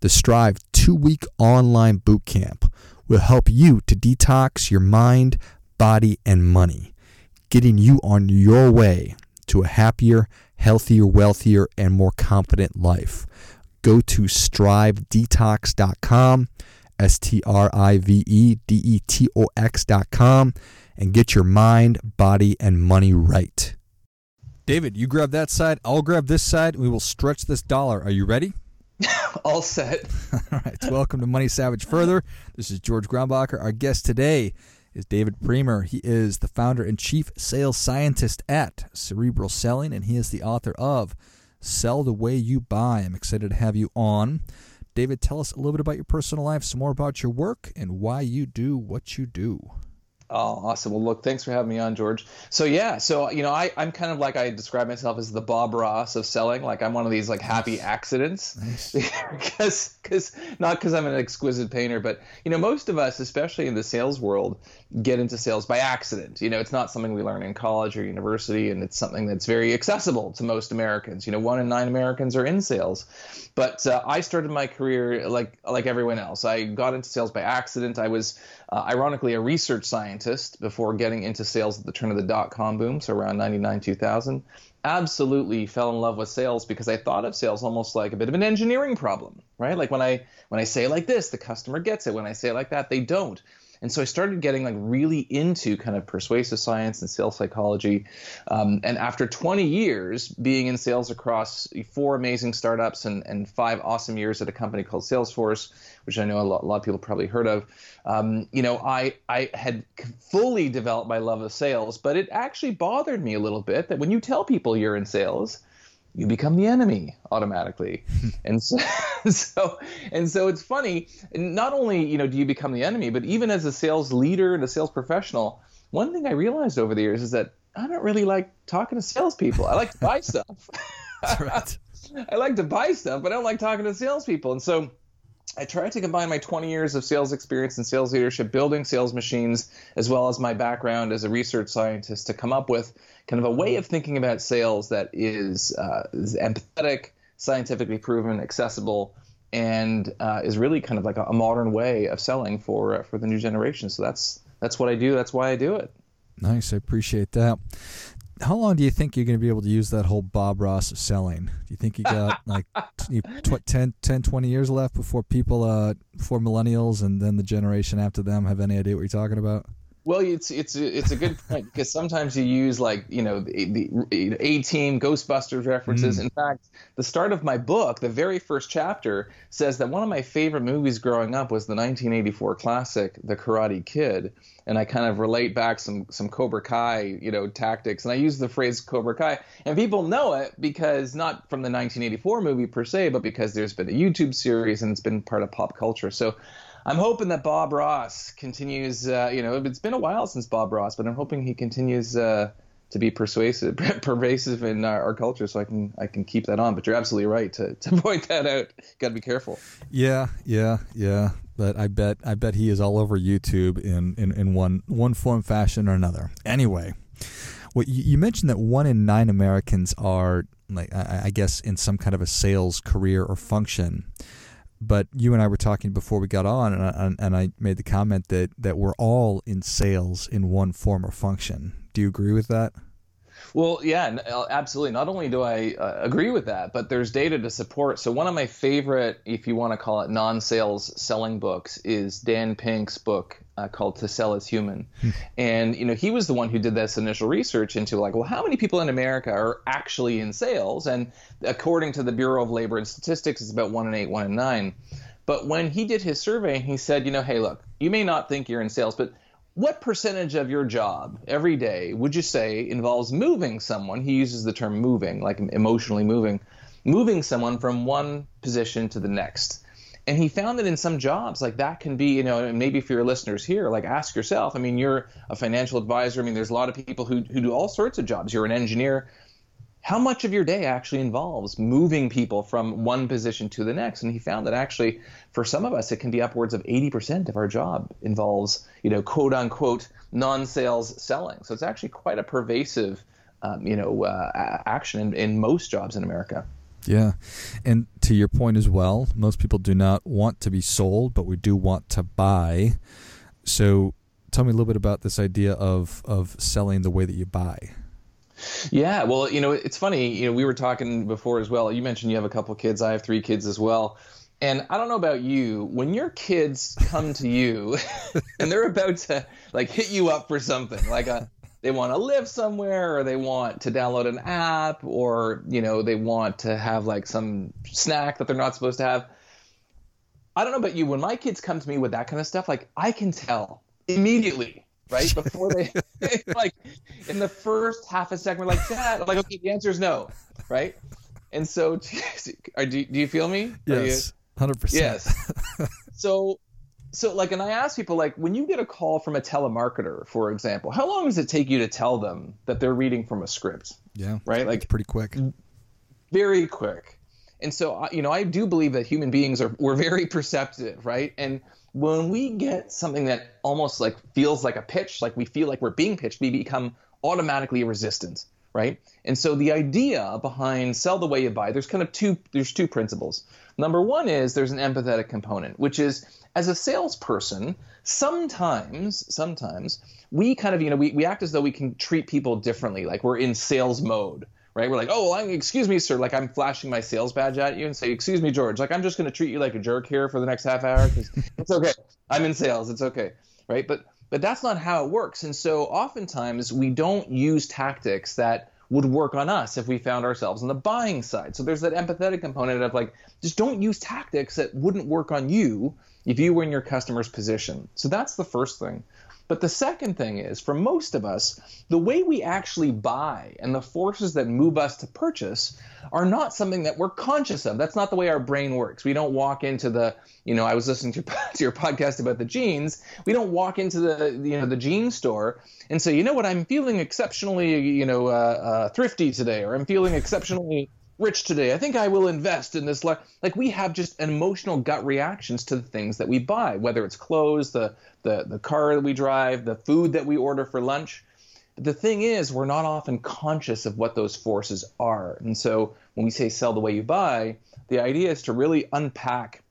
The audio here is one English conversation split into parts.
The Strive two week online boot camp will help you to detox your mind, body, and money, getting you on your way to a happier, healthier, wealthier, and more confident life. Go to strivedetox.com, S T R I V E D E T O X.com, and get your mind, body, and money right. David, you grab that side, I'll grab this side, we will stretch this dollar. Are you ready? All set. All right. Welcome to Money Savage Further. This is George Grombacher. Our guest today is David Priemer. He is the founder and chief sales scientist at Cerebral Selling, and he is the author of Sell the Way You Buy. I'm excited to have you on. David, tell us a little bit about your personal life, some more about your work, and why you do what you do. Oh, awesome. Well, look, thanks for having me on, George. So yeah, so you know, I, I'm kind of like I describe myself as the Bob Ross of selling. Like I'm one of these like happy accidents, because because not because I'm an exquisite painter, but you know, most of us, especially in the sales world, get into sales by accident. You know, it's not something we learn in college or university, and it's something that's very accessible to most Americans. You know, one in nine Americans are in sales, but uh, I started my career like like everyone else. I got into sales by accident. I was uh, ironically a research scientist before getting into sales at the turn of the dot com boom, so around 99 2000. Absolutely fell in love with sales because I thought of sales almost like a bit of an engineering problem, right? Like when I when I say like this, the customer gets it. When I say like that, they don't. And so I started getting like really into kind of persuasive science and sales psychology. Um, and after 20 years being in sales across four amazing startups and, and five awesome years at a company called Salesforce, which I know a lot, a lot of people probably heard of, um, you know, I, I had fully developed my love of sales, but it actually bothered me a little bit that when you tell people you're in sales, you become the enemy automatically. and so, so and so it's funny. Not only you know do you become the enemy, but even as a sales leader and a sales professional, one thing I realized over the years is that I don't really like talking to salespeople. I like to buy stuff. That's right. I like to buy stuff, but I don't like talking to salespeople. And so I tried to combine my 20 years of sales experience and sales leadership, building sales machines, as well as my background as a research scientist, to come up with kind of a way of thinking about sales that is, uh, is empathetic, scientifically proven, accessible, and uh, is really kind of like a, modern way of selling for uh, for the new generation. So that's that's what I do. That's why I do it. Nice. I appreciate that. How long do you think you're going to be able to use that whole Bob Ross of selling? Do you think you got like tw- 10, 10, 20 years left before people, uh, before millennials and then the generation after them have any idea what you're talking about? Well, it's it's it's a good point because sometimes you use like you know the, the A Team Ghostbusters references. Mm. In fact, the start of my book, the very first chapter, says that one of my favorite movies growing up was the 1984 classic The Karate Kid, and I kind of relate back some some Cobra Kai you know tactics, and I use the phrase Cobra Kai, and people know it because not from the 1984 movie per se, but because there's been a YouTube series and it's been part of pop culture. So I'm hoping that Bob Ross continues. Uh, you know, it's been a while since Bob Ross, but I'm hoping he continues uh, to be persuasive, pervasive in our, our, culture, so I can I can keep that on. But you're absolutely right to, to point that out. Got to be careful. Yeah, yeah, yeah. But I bet I bet he is all over YouTube in, in, in one one form, fashion, or another. Anyway, well, you, you mentioned that one in nine Americans are like I, I guess in some kind of a sales career or function but you and I were talking before we got on, and I, and I made the comment that that we're all in sales in one form or function. Do you agree with that? Well, yeah, uh, absolutely. Not only do I uh, agree with that, but there's data to support. So one of my favorite, if you want to call it non-sales selling books, is Dan Pink's book uh, called "To Sell Is Human," hmm. and you know he was the one who did this initial research into like, well, how many people in America are actually in sales? And according to the Bureau of Labor and Statistics, it's about one in eight, one in nine. But when he did his survey, he said, you know, hey, look, you may not think you're in sales, but what percentage of your job every day would you say involves moving someone? He uses the term moving, like emotionally moving, moving someone from one position to the next. and he found that in some jobs like that can be you know maybe for your listeners here like ask yourself i mean you're a financial advisor i mean there's a lot of people who, who do all sorts of jobs you're an engineer how much of your day actually involves moving people from one position to the next and he found that actually for some of us it can be upwards of 80% of our job involves you know quote unquote non-sales selling so it's actually quite a pervasive um, you know uh, action in, in most jobs in america yeah. And to your point as well, most people do not want to be sold, but we do want to buy. So tell me a little bit about this idea of, of selling the way that you buy. Yeah, well, you know, it's funny. You know, we were talking before as well. You mentioned you have a couple kids. I have three kids as well. And I don't know about you, when your kids come to you and they're about to like hit you up for something, like a they want to live somewhere or they want to download an app or you know they want to have like some snack that they're not supposed to have i don't know about you when my kids come to me with that kind of stuff like i can tell immediately right? Before they like in the first half a second we're like dad like okay the answer is no right? And so do, do you feel me? Yes 100% yes. So so like and i ask people like when you get a call from a telemarketer for example how long does it take you to tell them that they're reading from a script? Yeah right? Like pretty quick. very quick. And so you know i do believe that human beings are we're very perceptive right? And when we get something that almost like feels like a pitch like we feel like we're being pitched we become automatically resistant right? And so the idea behind sell the way you buy there's kind of two there's two principles. Number one is there's an empathetic component which is as a salesperson, sometimes, sometimes we kind of, you know, we, we act as though we can treat people differently, like we're in sales mode, right? We're like, oh, well, excuse me, sir, like I'm flashing my sales badge at you and say, excuse me, George, like I'm just going to treat you like a jerk here for the next half hour because it's okay. I'm in sales, it's okay, right? But but that's not how it works, and so oftentimes we don't use tactics that would work on us if we found ourselves on the buying side. So there's that empathetic component of like, just don't use tactics that wouldn't work on you if you were in your customer's position. So that's the first thing. But the second thing is, for most of us, the way we actually buy and the forces that move us to purchase are not something that we're conscious of. That's not the way our brain works. We don't walk into the, you know, I was listening to, to your podcast about the jeans. We don't walk into the, you know, the jean store and say, you know what, I'm feeling exceptionally, you know, uh, uh, thrifty today, or I'm feeling exceptionally rich today. I think I will invest in this. Like we have just emotional gut reactions to the things that we buy, whether it's clothes, the the the car that we drive, the food that we order for lunch. The thing is, we're not often conscious of what those forces are. And so when we say sell the way you buy, the idea is to really unpack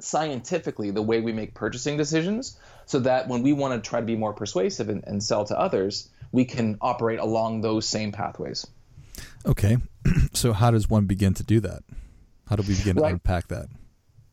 scientifically the way we make purchasing decisions so that when we want to try to be more persuasive and, and sell to others, we can operate along those same pathways. Okay. so how does one begin to do that? How do we begin right. to unpack that?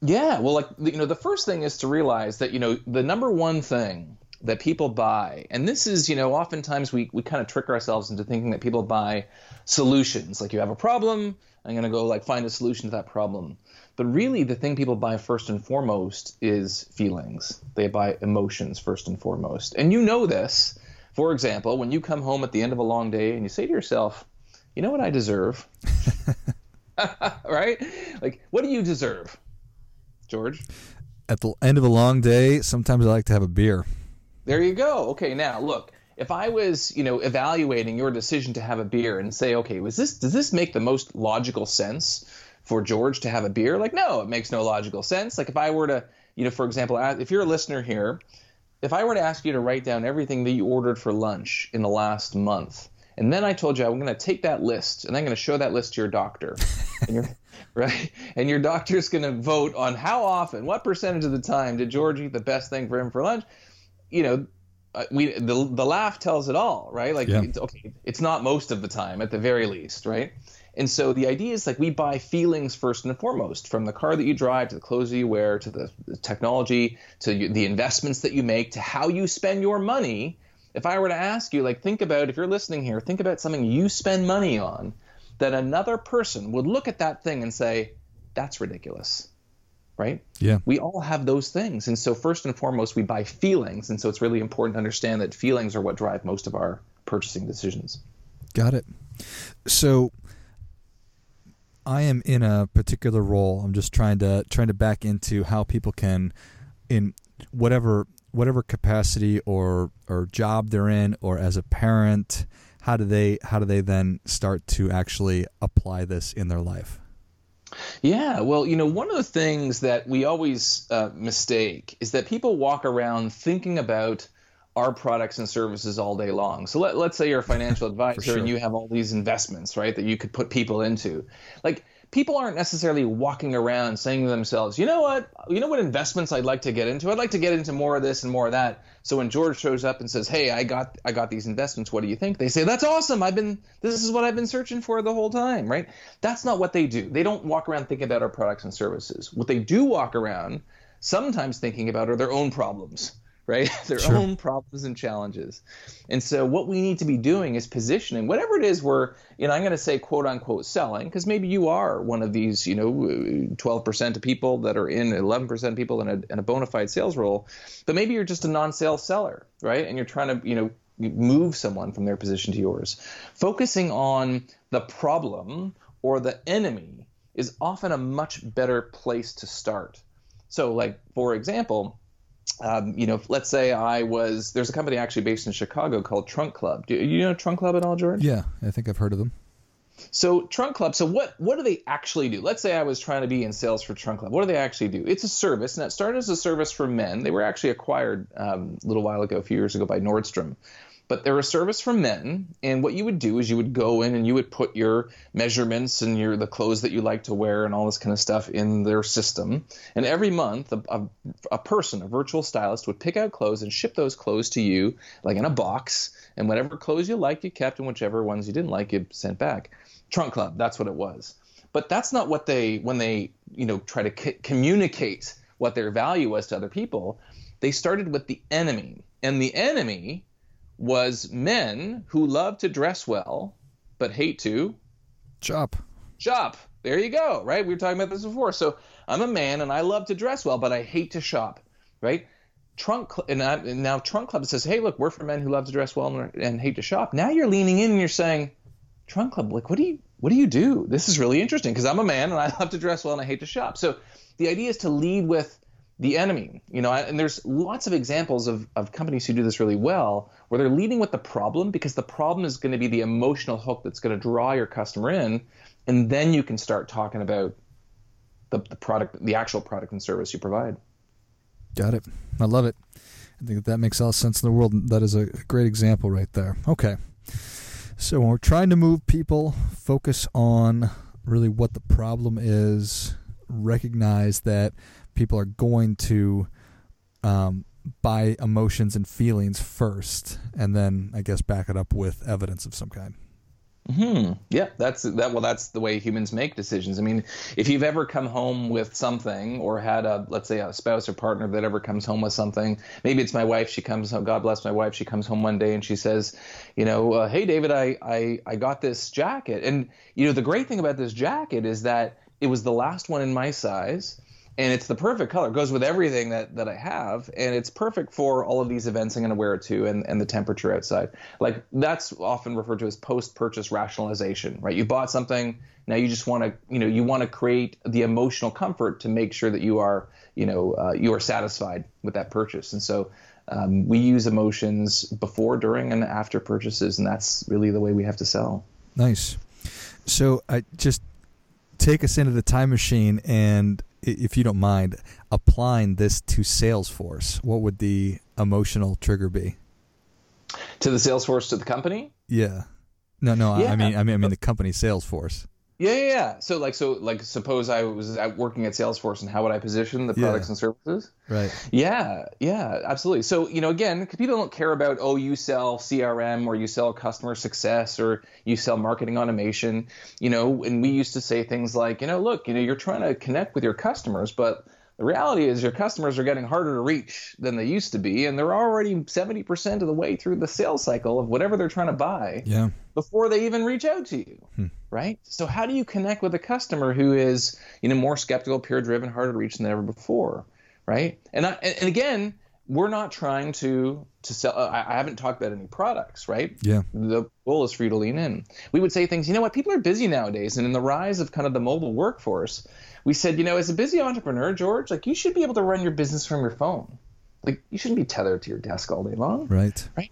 Yeah, well, like you know, the first thing is to realize that you know the number one thing that people buy, and this is you know oftentimes we we kind of trick ourselves into thinking that people buy solutions. Like you have a problem, I'm gonna go like find a solution to that problem. But really, the thing people buy first and foremost is feelings. They buy emotions first and foremost, and you know this. For example, when you come home at the end of a long day and you say to yourself, you know what I deserve? right? Like, what do you deserve, George? At the end of a long day, sometimes I like to have a beer. There you go. Okay, now look, if I was, you know, evaluating your decision to have a beer and say, okay, was this does this make the most logical sense for George to have a beer? Like, no, it makes no logical sense. Like, if I were to, you know, for example, if you're a listener here, if I were to ask you to write down everything that you ordered for lunch in the last month, and then I told you I'm going to take that list and I'm going to show that list to your doctor. and right? And your doctor's going to vote on how often, what percentage of the time did George eat the best thing for him for lunch? You know, uh, we the the laugh tells it all, right? Like, yeah. it's, okay, it's not most of the time, at the very least, right? And so the idea is like we buy feelings first and foremost, from the car that you drive to the clothes that you wear to the, the technology to the investments that you make to how you spend your money if I were to ask you, like, think about if you're listening here, think about something you spend money on that another person would look at that thing and say, that's ridiculous. Right? Yeah. We all have those things. And so, first and foremost, we buy feelings. And so, it's really important to understand that feelings are what drive most of our purchasing decisions. Got it. So, I am in a particular role, I'm just trying to trying to back into how people can, in whatever whatever capacity or or job they're in, or as a parent, how do they how do they then start to actually apply this in their life? Yeah, well, you know, one of the things that we always uh, mistake is that people walk around thinking about our products and services all day long. So let, let's say you're a financial advisor sure. and you have all these investments, right, that you could put people into. Like people aren't necessarily walking around saying to themselves, you know what, you know what investments I'd like to get into? I'd like to get into more of this and more of that. So when George shows up and says, hey, I got I got these investments, what do you think? They say, that's awesome. I've been this is what I've been searching for the whole time, right? That's not what they do. They don't walk around thinking about our products and services. What they do walk around sometimes thinking about are their own problems right? Their sure. own problems and challenges. And so what we need to be doing is positioning whatever it is we're, you know, I'm going to say quote unquote selling because maybe you are one of these, you know, 12% of people that are in 11% of people in a, in a bona fide sales role, but maybe you're just a non-sales seller, right? And you're trying to, you know, move someone from their position to yours. Focusing on the problem or the enemy is often a much better place to start. So like for example, um, you know, let's say I was there's a company actually based in Chicago called Trunk Club. Do you know Trunk Club at all, George? Yeah, I think I've heard of them. So Trunk Club. So what what do they actually do? Let's say I was trying to be in sales for Trunk Club. What do they actually do? It's a service, and it started as a service for men. They were actually acquired um, a little while ago, a few years ago, by Nordstrom but they're a service for men. And what you would do is you would go in and you would put your measurements and your the clothes that you like to wear and all this kind of stuff in their system. And every month, a, a, a person, a virtual stylist, would pick out clothes and ship those clothes to you, like in a box. And whatever clothes you liked, you kept, and whichever ones you didn't like, you sent back. Trunk Club, that's what it was. But that's not what they when they you know try to c- communicate what their value was to other people. They started with the enemy, and the enemy was men who love to dress well but hate to shop. Shop. There you go, right? We were talking about this before. So I'm a man and I love to dress well, but I hate to shop, right? Trunk and, I, and now Trunk Club says, "Hey, look, we're for men who love to dress well and, and hate to shop." Now you're leaning in and you're saying, "Trunk Club, like, what do you what do you do? This is really interesting because I'm a man and I love to dress well and I hate to shop." So the idea is to lead with the enemy. You know, and there's lots of examples of, of companies who do this really well, where they're leading with the problem because the problem is going to be the emotional hook that's going to draw your customer in, and then you can start talking about the, the product, the actual product and service you provide. Got it. I love it. I think that makes all sense in the world. That is a great example right there. Okay. So when we're trying to move people, focus on really what the problem is, recognize that people are going to um, buy emotions and feelings first, and then I guess back it up with evidence of some kind. Hmm. Yeah, that's that. Well, that's the way humans make decisions. I mean, if you've ever come home with something, or had a, let's say, a spouse or partner that ever comes home with something, maybe it's my wife. She comes home. God bless my wife. She comes home one day and she says, you know, uh, hey David, I, I I got this jacket, and you know the great thing about this jacket is that it was the last one in my size and it's the perfect color. It goes with everything that, that I have, and it's perfect for all of these events I'm going to wear it to, and, and the temperature outside. Like that's often referred to as post-purchase rationalization, right? You bought something, now you just want to, you know, you want to create the emotional comfort to make sure that you are, you know, uh, you are satisfied with that purchase, and so. Um, we use emotions before, during, and after purchases, and that's really the way we have to sell. Nice. So I just take us into the time machine and if you don't mind, applying this to Salesforce, what would the emotional trigger be? To the Salesforce to the company? Yeah. No, no. Yeah. I mean, I mean, I mean the company Salesforce. Yeah, yeah, yeah. So like, so like, suppose I was working at Salesforce, and how would I position the products yeah. and services? Right. Yeah, yeah, absolutely. So you know, again, people don't care about oh, you sell CRM or you sell customer success or you sell marketing automation. You know, and we used to say things like, you know, look, you know, you're trying to connect with your customers, but the reality is your customers are getting harder to reach than they used to be, and they're already 70% of the way through the sales cycle of whatever they're trying to buy yeah. before they even reach out to you. Hmm. Right? So how do you connect with a customer who is, you know, more skeptical, peer driven, harder to reach than ever before? Right? And I, and again, we're not trying to to sell. Uh, I, I haven't talked about any products, right? Yeah. The goal is for you to lean in. We would say things. You know what? People are busy nowadays, and in the rise of kind of the mobile workforce, we said, you know, as a busy entrepreneur, George, like you should be able to run your business from your phone. Like you shouldn't be tethered to your desk all day long. Right. Right.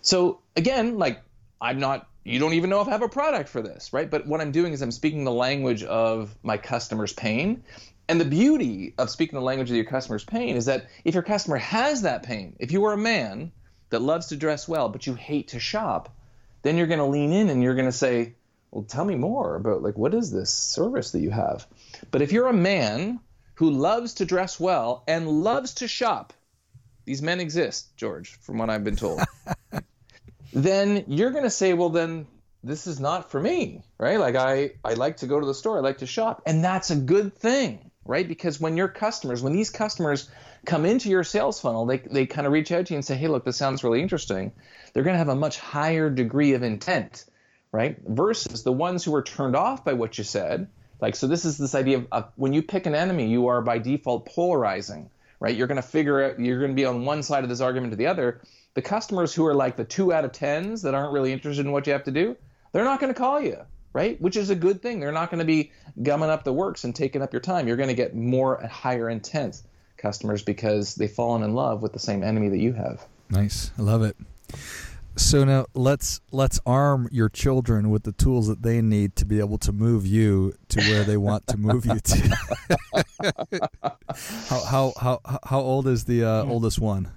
So again, like I'm not. You don't even know if I have a product for this, right? But what I'm doing is I'm speaking the language of my customer's pain, and the beauty of speaking the language of your customer's pain is that if your customer has that pain, if you are a man that loves to dress well but you hate to shop, then you're going to lean in and you're going to say, "Well, tell me more about like what is this service that you have?" But if you're a man who loves to dress well and loves to shop, these men exist, George, from what I've been told. then you're going to say, "Well, then this is not for me." Right? Like I I like to go to the store, I like to shop, and that's a good thing right? Because when your customers, when these customers come into your sales funnel, they, they kind of reach out to you and say, hey, look, this sounds really interesting. They're going to have a much higher degree of intent, right? Versus the ones who are turned off by what you said. Like, so this is this idea of, of when you pick an enemy, you are by default polarizing, right? You're going to figure out, you're going to be on one side of this argument to the other. The customers who are like the two out of tens that aren't really interested in what you have to do, they're not going to call you right? Which is a good thing. They're not going to be gumming up the works and taking up your time. You're going to get more higher intent customers because they've fallen in love with the same enemy that you have. Nice. I love it. So now let's let's arm your children with the tools that they need to be able to move you to where they want to move you to. how, how how how old is the uh, oldest one?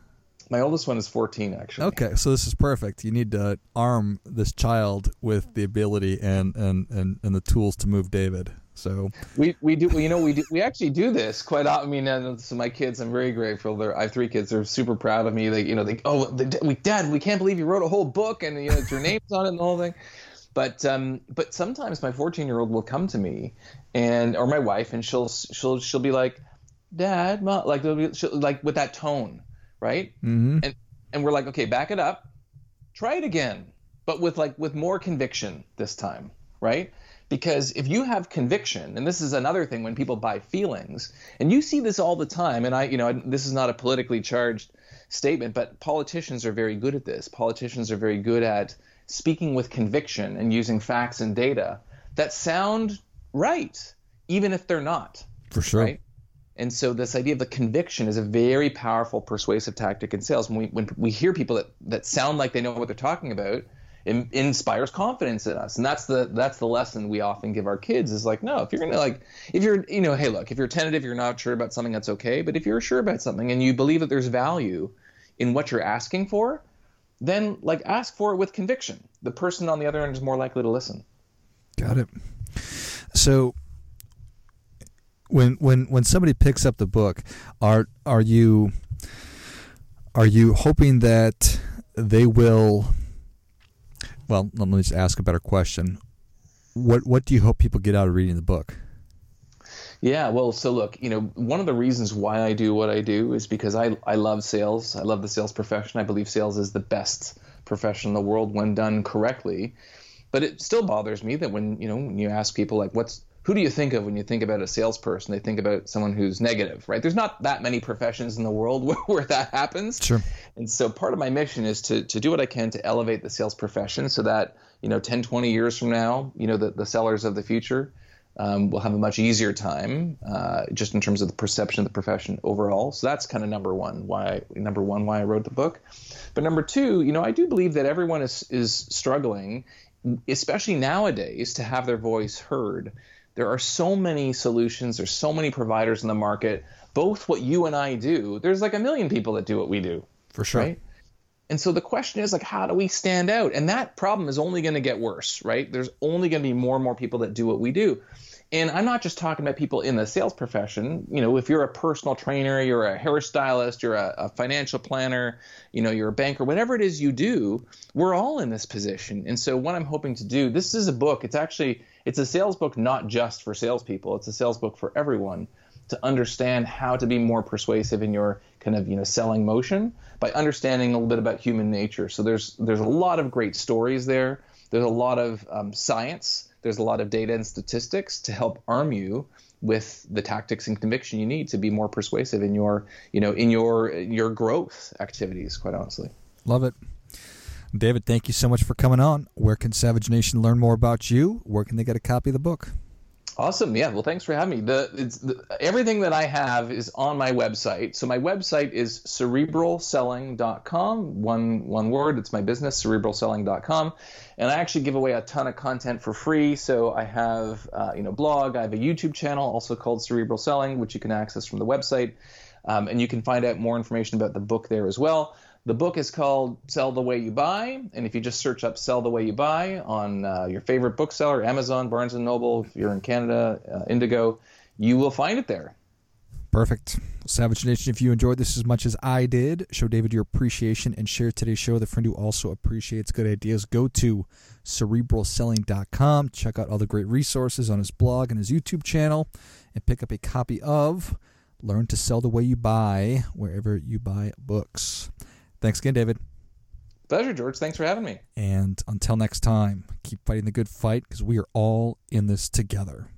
My oldest one is 14, actually. Okay, so this is perfect. You need to arm this child with the ability and and and, and the tools to move David. So we we do you know we do we actually do this quite often. I mean, and so my kids, I'm very grateful. They're, I have three kids. They're super proud of me. They you know they oh they, we dad we can't believe you wrote a whole book and you know your name's on it and the whole thing. But um but sometimes my 14 year old will come to me and or my wife and she'll she'll she'll be like, Dad, mom, like be, like with that tone right? Mm-hmm. And and we're like, okay, back it up, try it again, but with like with more conviction this time, right? Because if you have conviction, and this is another thing when people buy feelings, and you see this all the time, and I, you know, this is not a politically charged statement, but politicians are very good at this. Politicians are very good at speaking with conviction and using facts and data that sound right, even if they're not. For sure. Right? And so this idea of the conviction is a very powerful persuasive tactic in sales. When we when we hear people that, that sound like they know what they're talking about, it inspires confidence in us. And that's the that's the lesson we often give our kids is like, no, if you're gonna like if you're you know, hey look, if you're tentative, you're not sure about something, that's okay. But if you're sure about something and you believe that there's value in what you're asking for, then like ask for it with conviction. The person on the other end is more likely to listen. Got it. So when when when somebody picks up the book, are are you are you hoping that they will? Well, let me just ask a better question. What what do you hope people get out of reading the book? Yeah, well, so look, you know, one of the reasons why I do what I do is because I I love sales. I love the sales profession. I believe sales is the best profession in the world when done correctly. But it still bothers me that when you know when you ask people like what's who do you think of when you think about a salesperson? They think about someone who's negative, right? There's not that many professions in the world where, where, that happens. Sure. And so part of my mission is to, to do what I can to elevate the sales profession so that, you know, 10, 20 years from now, you know, the, the sellers of the future um, will have a much easier time uh, just in terms of the perception of the profession overall. So that's kind of number one, why number one, why I wrote the book. But number two, you know, I do believe that everyone is, is struggling, especially nowadays, to have their voice heard. There are so many solutions, there's so many providers in the market. Both what you and I do, there's like a million people that do what we do. For sure. Right? And so the question is like how do we stand out? And that problem is only going to get worse, right? There's only going to be more and more people that do what we do. And I'm not just talking about people in the sales profession. You know, if you're a personal trainer, you're a hairstylist, you're a, a, financial planner, you know, you're a banker, whatever it is you do, we're all in this position. And so what I'm hoping to do, this is a book. It's actually it's a sales book not just for salespeople. It's a sales book for everyone to understand how to be more persuasive in your kind of you know selling motion by understanding a little bit about human nature. So there's there's a lot of great stories there. There's a lot of um, science. There's a lot of data and statistics to help arm you with the tactics and conviction you need to be more persuasive in your you know in your your growth activities quite honestly love it david thank you so much for coming on where can savage nation learn more about you where can they get a copy of the book Awesome. Yeah. Well, thanks for having me. The, the, everything that I have is on my website. So my website is cerebralselling.com. One one word. It's my business, cerebralselling.com. And I actually give away a ton of content for free. So I have uh, you know blog. I have a YouTube channel also called Cerebral Selling, which you can access from the website. Um, and you can find out more information about the book there as well. The book is called Sell the Way You Buy, and if you just search up Sell the Way You Buy on uh, your favorite bookseller, Amazon, Barnes and Noble, if you're in Canada, uh, Indigo, you will find it there. Perfect. Savage Nation, if you enjoyed this as much as I did, show David your appreciation and share today's show a friend who also appreciates good ideas. Go to cerebralselling.com, check out all the great resources on his blog and his YouTube channel, and pick up a copy of Learn to Sell the Way You Buy wherever you buy books. Thanks again, David. Pleasure, George. Thanks for having me. And until next time, keep fighting the good fight because we are all in this together.